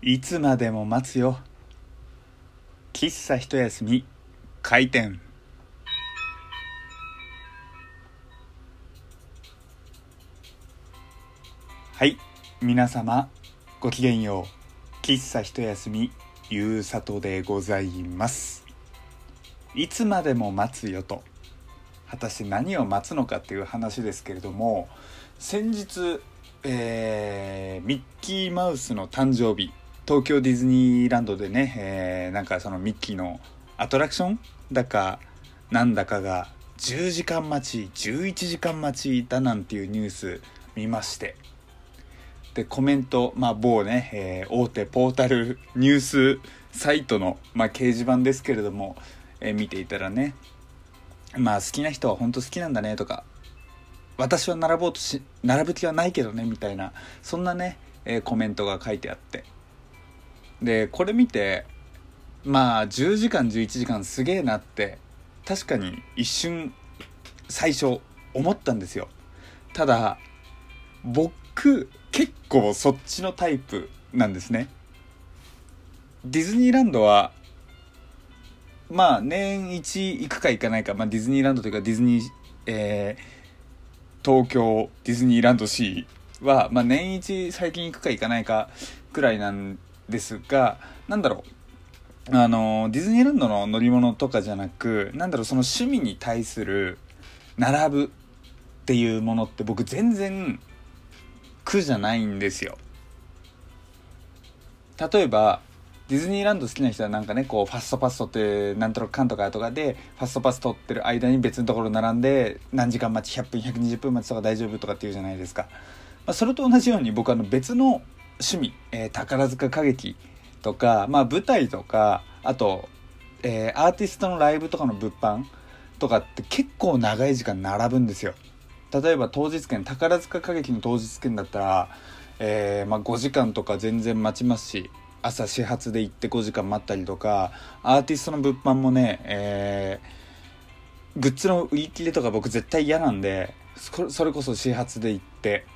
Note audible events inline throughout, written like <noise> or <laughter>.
いつまでも待つよ。喫茶一休み。開店。はい。皆様ごきげんよう。喫茶一休みゆうさとでございます。いつまでも待つよと。果たして何を待つのかっていう話ですけれども先日、えー、ミッキーマウスの誕生日。東京ディズニーランドでね、えー、なんかそのミッキーのアトラクションだかなんだかが10時間待ち11時間待ちだなんていうニュース見まして。でコメント、まあ、某ね、えー、大手ポータルニュースサイトの、まあ、掲示板ですけれども、えー、見ていたらねまあ好きな人は本当好きなんだねとか私は並ぼうとし並ぶ気はないけどねみたいなそんなね、えー、コメントが書いてあって。でこれ見てまあ10時間11時間すげえなって確かに一瞬最初思ったんですよ。ただ僕結構そっちのタイプなんですね。ディズニーランドはまあ年一行くか行かないか、まあ、ディズニーランドというかディズニー、えー、東京ディズニーランドシーは、まあ、年一最近行くか行かないかくらいなんですがなんだろう。あのディズニーランドの乗り物とかじゃなくなんだろうその趣味に対する並ぶっていうものって僕全然苦じゃないんですよ。例えばディズニーランド好きな人はなんかねこうファストパス取ってなんとかかんとかとかでファストパス取ってる間に別のところ並んで何時間待ち100分120分待ちとか大丈夫とかっていうじゃないですか、まあ、それと同じように僕あの別の趣味、えー、宝塚歌劇とか、まあ、舞台とかあと、えー、アーティストのライブとかの物販とかって結構長い時間並ぶんですよ。例えば当日券宝塚歌劇の当日券だったら、えーまあ、5時間とか全然待ちますし朝始発で行って5時間待ったりとかアーティストの物販もね、えー、グッズの売り切れとか僕絶対嫌なんでそれこそ始発で行って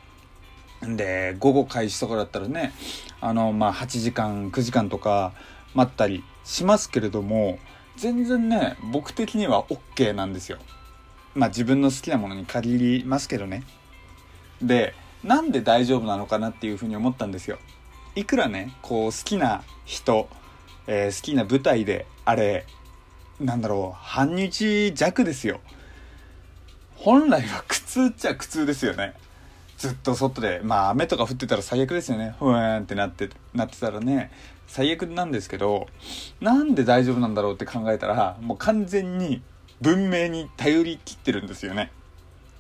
で午後開始とかだったらねあのまあ8時間9時間とか待ったりしますけれども全然ね僕的には OK なんですよ。まあ自分の好きなものに限りますけどね。でなんで大丈夫なのかなっていうふうに思ったんですよ。いくらねこう好きな人、えー、好きな舞台であれなんだろう半日弱ですよ。本来は苦痛っちゃ苦痛ですよね。ずっと外でまあ雨とか降ってたら最悪ですよね。ふわーんってなってなってたらね。最悪なんですけどなんで大丈夫なんだろうって考えたらもう完全に文明に頼りきってるんですよね。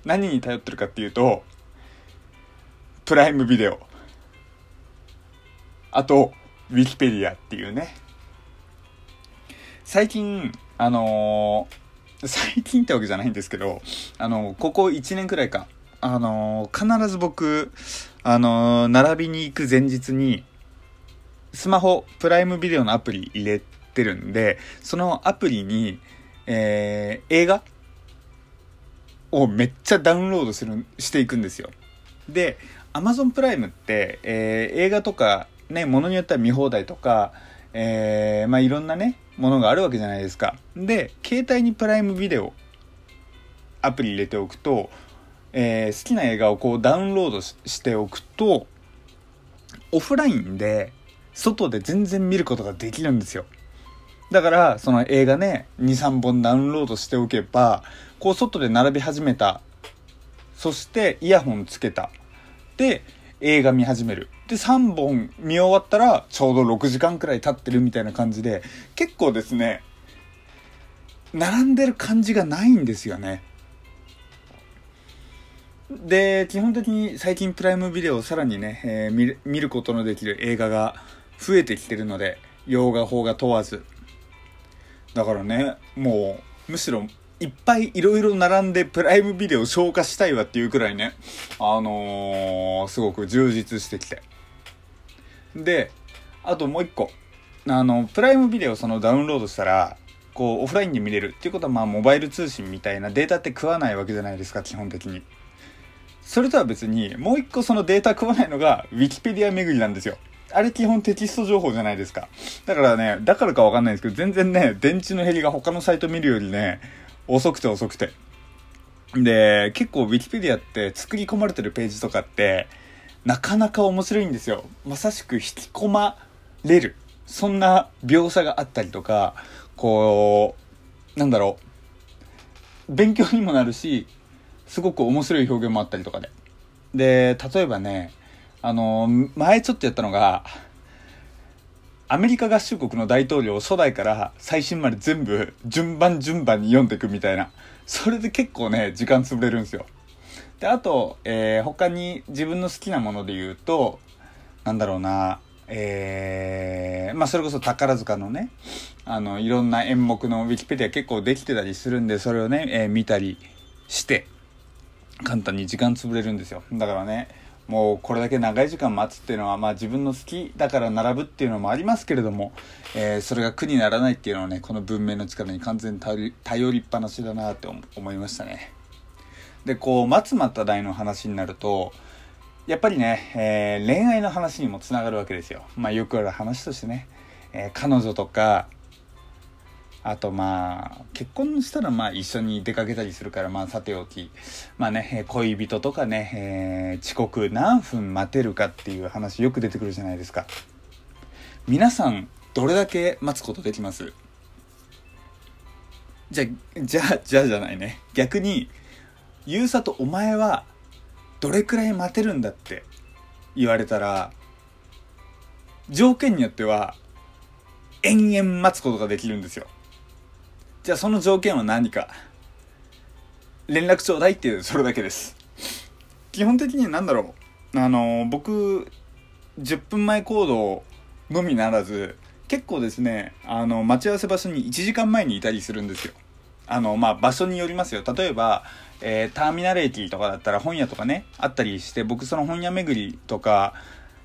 何に頼ってるかっていうとプライムビデオ。あとウィキペディアっていうね。最近あのー、最近ってわけじゃないんですけどあのー、ここ1年くらいか。あのー、必ず僕、あのー、並びに行く前日に、スマホ、プライムビデオのアプリ入れてるんで、そのアプリに、えー、映画をめっちゃダウンロードする、していくんですよ。で、Amazon プライムって、えー、映画とか、ね、ものによっては見放題とか、えー、まあいろんなね、ものがあるわけじゃないですか。で、携帯にプライムビデオアプリ入れておくと、えー、好きな映画をこうダウンロードしておくと、オフラインで、外で全然見ることができるんですよ。だから、その映画ね、2、3本ダウンロードしておけば、こう外で並び始めた。そしてイヤホンつけた。で、映画見始める。で、3本見終わったら、ちょうど6時間くらい経ってるみたいな感じで、結構ですね、並んでる感じがないんですよね。で、基本的に最近プライムビデオをさらにね、えー、見ることのできる映画が増えてきてるので、洋画、邦画問わず。だからね、もう、むしろ、いっぱいいろいろ並んでプライムビデオ消化したいわっていうくらいね、あのー、すごく充実してきて。で、あともう一個。あの、プライムビデオそのダウンロードしたら、こう、オフラインで見れるっていうことは、まあ、モバイル通信みたいなデータって食わないわけじゃないですか、基本的に。それとは別に、もう一個そのデータ食わないのが、ウィキペディア巡りなんですよ。あれ基本テキスト情報じゃないですか。だからね、だからかわかんないですけど、全然ね、電池の減りが他のサイト見るよりね、遅くて遅くて。で、結構 Wikipedia って作り込まれてるページとかって、なかなか面白いんですよ。まさしく引き込まれる。そんな描写があったりとか、こう、なんだろう。勉強にもなるし、すごく面白い表現もあったりとかで。で、例えばね、あの、前ちょっとやったのが、アメリカ合衆国の大統領を初代から最新まで全部順番順番に読んでいくみたいな。それで結構ね、時間潰れるんですよ。で、あと、えー、他に自分の好きなもので言うと、なんだろうな、えー、まあそれこそ宝塚のね、あの、いろんな演目のウィキペディア結構できてたりするんで、それをね、えー、見たりして、簡単に時間潰れるんですよ。だからね、もうこれだけ長い時間待つっていうのは、まあ自分の好きだから並ぶっていうのもありますけれども、えー、それが苦にならないっていうのはね、この文明の力に完全に頼りっぱなしだなって思いましたね。で、こう、松た大の話になると、やっぱりね、えー、恋愛の話にもつながるわけですよ。まあよくある話としてね、えー、彼女とか、あとまあ、結婚したらまあ一緒に出かけたりするからまあさておき、まあね、恋人とかね、えー、遅刻何分待てるかっていう話よく出てくるじゃないですか。皆さん、どれだけ待つことできます？じゃ、じゃ、じゃじゃないね。逆に、ゆうさとお前はどれくらい待てるんだって言われたら、条件によっては延々待つことができるんですよ。じゃあその条件は何か。連絡ちょうだいっていう、それだけです。基本的に何だろう。あの、僕、10分前行動のみならず、結構ですね、あの、待ち合わせ場所に1時間前にいたりするんですよ。あの、まあ、場所によりますよ。例えば、えー、ターミナル駅とかだったら本屋とかね、あったりして、僕その本屋巡りとか、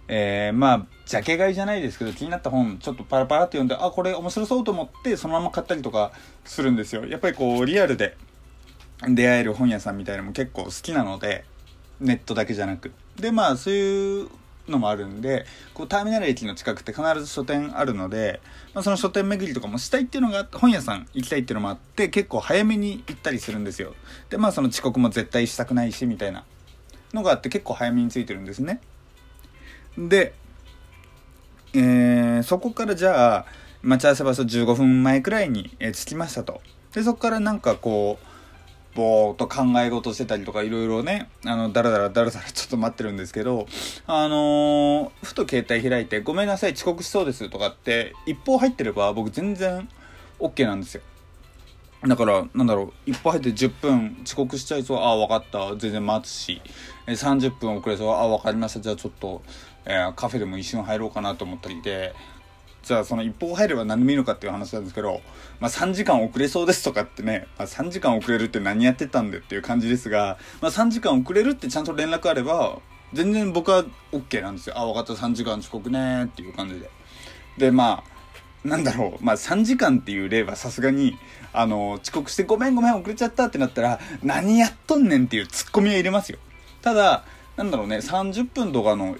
えー、まあ、ジャケ買いじゃないですけど、気になった本、ちょっとパラパラって読んで、あ、これ面白そうと思って、そのまま買ったりとかするんですよ。やっぱりこう、リアルで出会える本屋さんみたいなのも結構好きなので、ネットだけじゃなく。で、まあ、そういうのもあるんで、こう、ターミナル駅の近くって必ず書店あるので、まあ、その書店巡りとかもしたいっていうのが、本屋さん行きたいっていうのもあって、結構早めに行ったりするんですよ。で、まあ、その遅刻も絶対したくないし、みたいなのがあって、結構早めについてるんですね。で、えー、そこからじゃあ、待ち合わせ場所15分前くらいに、え、着きましたと。で、そこからなんかこう、ぼーっと考え事してたりとかいろいろね、あの、だらだらだらだらちょっと待ってるんですけど、あのー、ふと携帯開いて、ごめんなさい、遅刻しそうですとかって、一方入ってれば僕全然 OK なんですよ。だから、なんだろう、一歩入って10分遅刻しちゃいそう、ああ、分かった、全然待つし、30分遅れそう、ああ、分かりました、じゃあちょっと、えー、カフェでも一瞬入ろうかなと思ったりで、じゃあその一歩入れば何でもいいのかっていう話なんですけど、まあ3時間遅れそうですとかってね、まあ3時間遅れるって何やってたんでっていう感じですが、まあ3時間遅れるってちゃんと連絡あれば、全然僕は OK なんですよ。あ、分かった3時間遅刻ねっていう感じで。で、まあ、なんだろう、まあ3時間っていう例はさすがに、あの、遅刻してごめんごめん遅れちゃったってなったら、何やっとんねんっていうツッコミは入れますよ。ただ、なんだろうね、30分とかの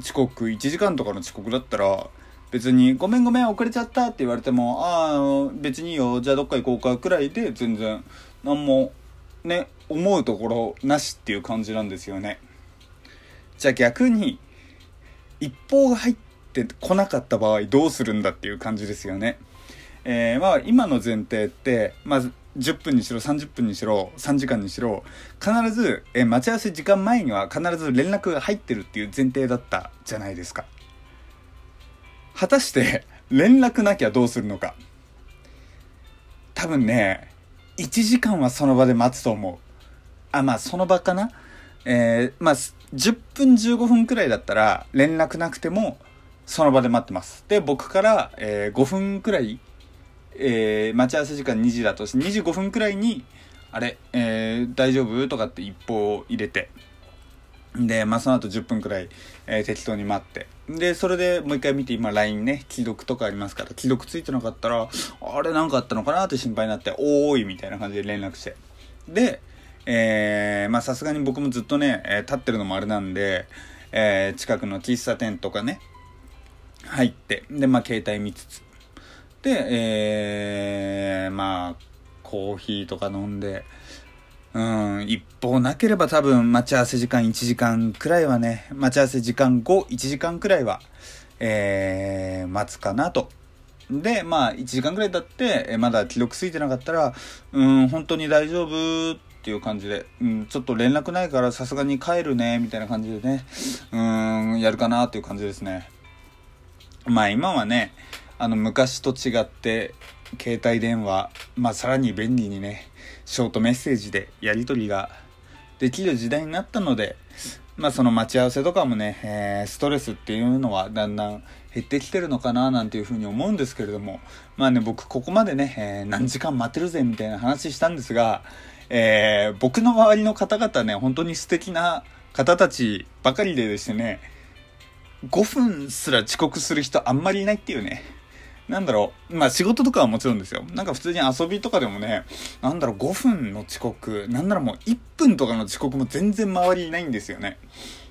遅刻、1時間とかの遅刻だったら、別に、ごめんごめん遅れちゃったって言われても、ああ、別にいいよ、じゃあどっか行こうかくらいで全然、何も、ね、思うところなしっていう感じなんですよね。じゃあ逆に、一方が入ってってこなかった場合どうするんだっていう感じですよね。えー、まあ今の前提って、まず10分にしろ30分にしろ3時間にしろ必ず、えー、待ち合わせ時間前には必ず連絡が入ってるっていう前提だったじゃないですか。果たして <laughs> 連絡なきゃどうするのか。多分ね、1時間はその場で待つと思う。あ、まあその場かな？えー、まあ10分15分くらいだったら連絡なくてもその場で待ってます。で、僕から、えー、5分くらい、えー、待ち合わせ時間2時だとして、25分くらいに、あれ、えー、大丈夫？とかって一報を入れて、で、まあ、その後10分くらい、えー、適当に待って。で、それでもう一回見て、今 LINE ね、既読とかありますから、既読ついてなかったら、あれなんかあったのかなって心配になって、おーいみたいな感じで連絡して。で、え、まさすがに僕もずっとね、えー、立ってるのもあれなんで、えー、近くの喫茶店とかね、入って、で、まあ、携帯見つつ。で、えー、まあ、コーヒーとか飲んで、うん、一方なければ多分待ち合わせ時間1時間くらいはね、待ち合わせ時間後1時間くらいは、えー、待つかなと。で、まあ1時間くらい経って、まだ記録ついてなかったら、うん、本当に大丈夫っていう感じで、うん、ちょっと連絡ないからさすがに帰るね、みたいな感じでね、うん、やるかなっていう感じですね。まあ今はね、あの昔と違って、携帯電話、まあさらに便利にね、ショートメッセージでやり取りができる時代になったので、まあその待ち合わせとかもね、えー、ストレスっていうのはだんだん減ってきてるのかななんていうふうに思うんですけれども、まあね、僕ここまでね、えー、何時間待てるぜみたいな話したんですが、えー、僕の周りの方々ね、本当に素敵な方たちばかりでですね、5分すら遅刻する人あんまりいないっていうね。なんだろう、まあ仕事とかはもちろんですよ。なんか普通に遊びとかでもね、なんだろう、5分の遅刻、なんならもう1分とかの遅刻も全然周りいないんですよね。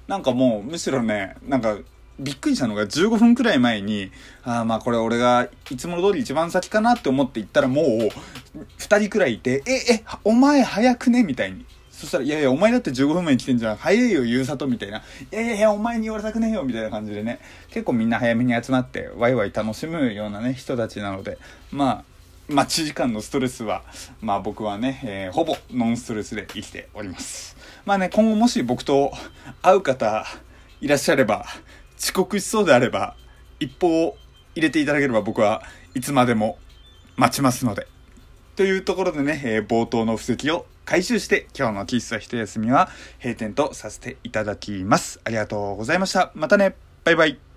なんかもう、むしろね、なんか、びっくりしたのが15分くらい前に、ああまあこれ俺がいつもの通り一番先かなって思って行ったらもう2人くらいいて、え、え、お前早くね？みたいに。そしたら、いやいや、お前だって15分前に来てんじゃん。早いよ、ゆうさと、みたいな。いやいやいや、お前に言われたくねえよ、みたいな感じでね。結構みんな早めに集まって、ワイワイ楽しむようなね、人たちなので、まあ、待ち時間のストレスは、まあ僕はね、えー、ほぼノンストレスで生きております。まあね、今後もし僕と会う方いらっしゃれば、遅刻しそうであれば、一報入れていただければ僕はいつまでも待ちますので。というところでね、えー、冒頭の布石を回収して今日の喫茶一休みは閉店とさせていただきます。ありがとうございました。またね。バイバイ。